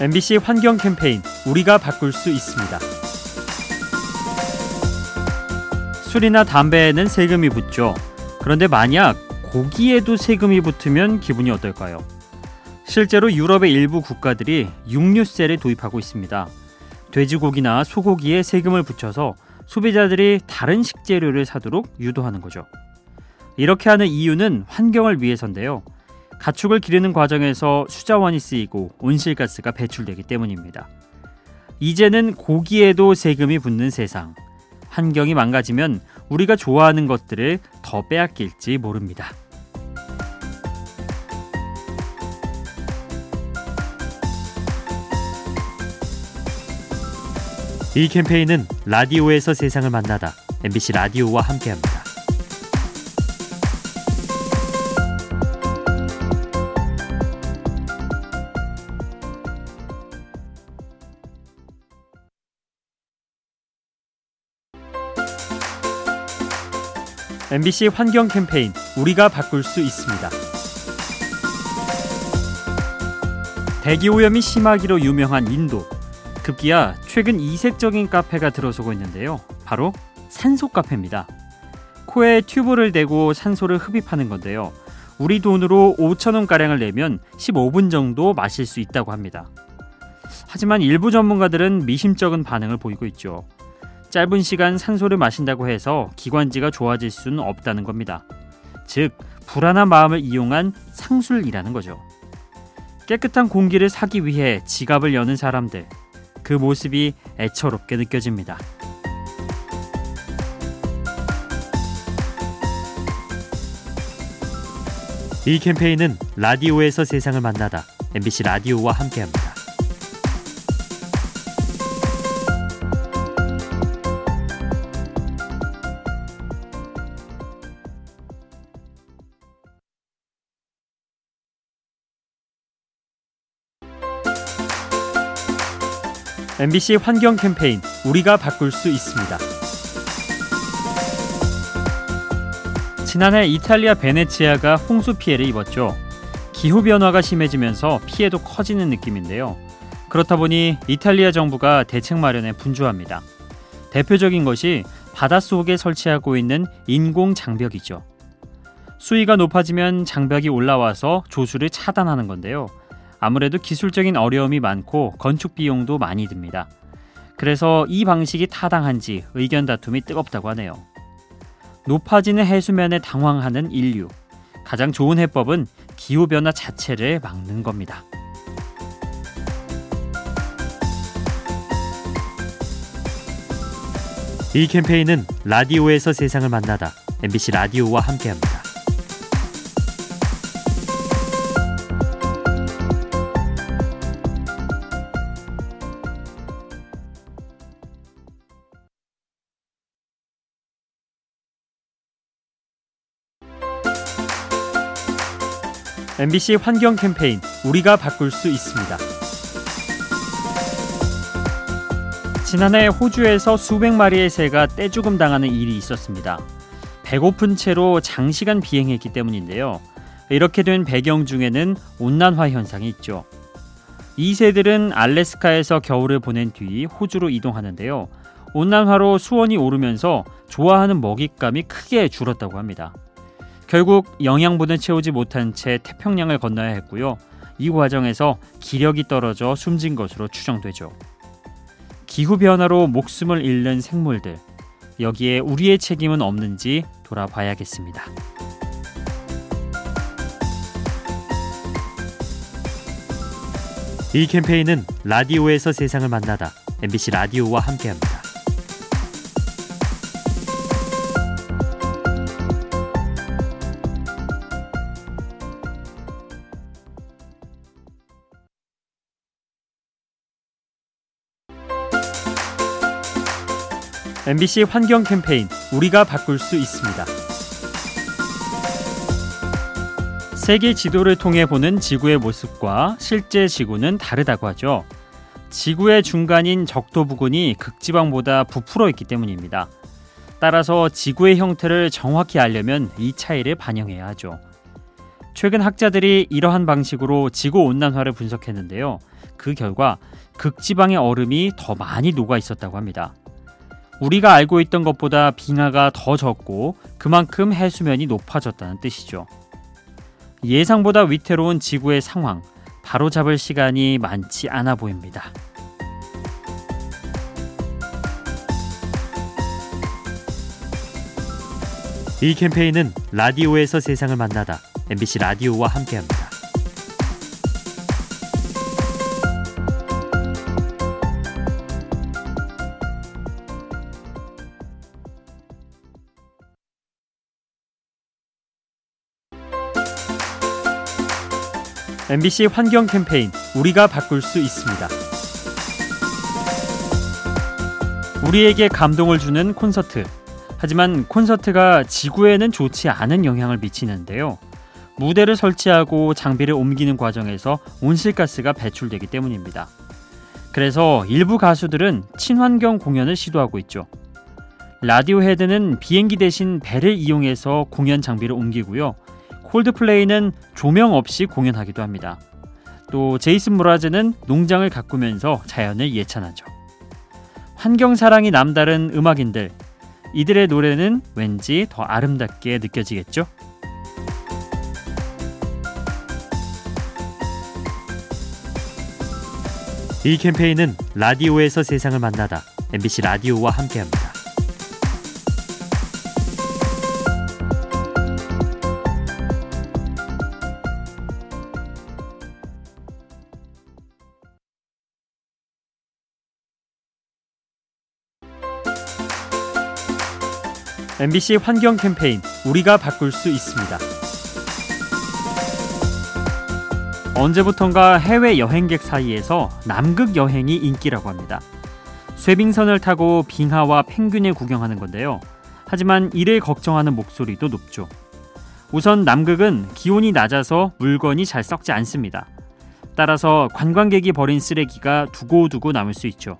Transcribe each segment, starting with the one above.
MBC 환경 캠페인 우리가 바꿀 수 있습니다. 술이나 담배에는 세금이 붙죠. 그런데 만약 고기에도 세금이 붙으면 기분이 어떨까요? 실제로 유럽의 일부 국가들이 육류세를 도입하고 있습니다. 돼지고기나 소고기에 세금을 붙여서 소비자들이 다른 식재료를 사도록 유도하는 거죠. 이렇게 하는 이유는 환경을 위해서인데요. 가축을 기르는 과정에서 수자원이 쓰이고 온실가스가 배출되기 때문입니다. 이제는 고기에도 세금이 붙는 세상. 환경이 망가지면 우리가 좋아하는 것들을 더 빼앗길지 모릅니다. 이 캠페인은 라디오에서 세상을 만나다 MBC 라디오와 함께합니다. MBC 환경 캠페인 우리가 바꿀 수 있습니다. 대기 오염이 심하기로 유명한 인도. 급기야 최근 이색적인 카페가 들어서고 있는데요. 바로 산소 카페입니다. 코에 튜브를 대고 산소를 흡입하는 건데요. 우리 돈으로 5천 원 가량을 내면 15분 정도 마실 수 있다고 합니다. 하지만 일부 전문가들은 미심쩍은 반응을 보이고 있죠. 짧은 시간 산소를 마신다고 해서 기관지가 좋아질 수는 없다는 겁니다. 즉, 불안한 마음을 이용한 상술이라는 거죠. 깨끗한 공기를 사기 위해 지갑을 여는 사람들. 그 모습이 애처롭게 느껴집니다. 이 캠페인은 라디오에서 세상을 만나다 MBC 라디오와 함께합니다. MBC 환경 캠페인 우리가 바꿀 수 있습니다. 지난해 이탈리아 베네치아가 홍수 피해를 입었죠. 기후 변화가 심해지면서 피해도 커지는 느낌인데요. 그렇다 보니 이탈리아 정부가 대책 마련에 분주합니다. 대표적인 것이 바닷속에 설치하고 있는 인공 장벽이죠. 수위가 높아지면 장벽이 올라와서 조수를 차단하는 건데요. 아무래도 기술적인 어려움이 많고 건축 비용도 많이 듭니다. 그래서 이 방식이 타당한지 의견 다툼이 뜨겁다고 하네요. 높아지는 해수면에 당황하는 인류. 가장 좋은 해법은 기후변화 자체를 막는 겁니다. 이 캠페인은 라디오에서 세상을 만나다 MBC 라디오와 함께합니다. MBC 환경 캠페인 우리가 바꿀 수 있습니다. 지난해 호주에서 수백 마리의 새가 떼죽음 당하는 일이 있었습니다. 배고픈 채로 장시간 비행했기 때문인데요. 이렇게 된 배경 중에는 온난화 현상이 있죠. 이 새들은 알래스카에서 겨울을 보낸 뒤 호주로 이동하는데요. 온난화로 수온이 오르면서 좋아하는 먹잇감이 크게 줄었다고 합니다. 결국 영양분을 채우지 못한 채 태평양을 건너야 했고요. 이 과정에서 기력이 떨어져 숨진 것으로 추정되죠. 기후 변화로 목숨을 잃는 생물들 여기에 우리의 책임은 없는지 돌아봐야겠습니다. 이 캠페인은 라디오에서 세상을 만나다 MBC 라디오와 함께합니다. MBC 환경 캠페인 우리가 바꿀 수 있습니다. 세계 지도를 통해 보는 지구의 모습과 실제 지구는 다르다고 하죠. 지구의 중간인 적도 부근이 극지방보다 부풀어 있기 때문입니다. 따라서 지구의 형태를 정확히 알려면 이 차이를 반영해야 하죠. 최근 학자들이 이러한 방식으로 지구 온난화를 분석했는데요. 그 결과 극지방의 얼음이 더 많이 녹아 있었다고 합니다. 우리가 알고 있던 것보다 빙하가 더 적고 그만큼 해수면이 높아졌다는 뜻이죠. 예상보다 위태로운 지구의 상황, 바로 잡을 시간이 많지 않아 보입니다. 이 캠페인은 라디오에서 세상을 만나다 MBC 라디오와 함께합니다. MBC 환경 캠페인 우리가 바꿀 수 있습니다. 우리에게 감동을 주는 콘서트. 하지만 콘서트가 지구에는 좋지 않은 영향을 미치는데요. 무대를 설치하고 장비를 옮기는 과정에서 온실가스가 배출되기 때문입니다. 그래서 일부 가수들은 친환경 공연을 시도하고 있죠. 라디오 헤드는 비행기 대신 배를 이용해서 공연 장비를 옮기고요. 콜드플레이는 조명 없이 공연하기도 합니다. 또 제이슨 무라즈는 농장을 가꾸면서 자연을 예찬하죠. 환경 사랑이 남다른 음악인들 이들의 노래는 왠지 더 아름답게 느껴지겠죠? 이 캠페인은 라디오에서 세상을 만나다 MBC 라디오와 함께합니다. MBC 환경 캠페인 우리가 바꿀 수 있습니다. 언제부턴가 해외 여행객 사이에서 남극 여행이 인기라고 합니다. 쇠빙선을 타고 빙하와 펭귄을 구경하는 건데요. 하지만 이를 걱정하는 목소리도 높죠. 우선 남극은 기온이 낮아서 물건이 잘 썩지 않습니다. 따라서 관광객이 버린 쓰레기가 두고두고 남을 수 있죠.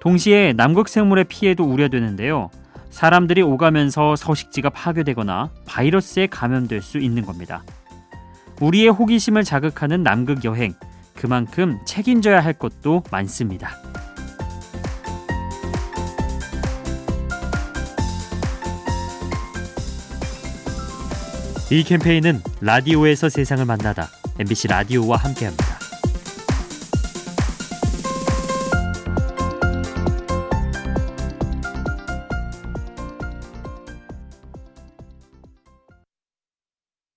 동시에 남극 생물의 피해도 우려되는데요. 사람들이 오가면서 서식지가 파괴되거나 바이러스에 감염될 수 있는 겁니다. 우리의 호기심을 자극하는 남극 여행, 그만큼 책임져야 할 것도 많습니다. 이 캠페인은 라디오에서 세상을 만나다 MBC 라디오와 함께합니다.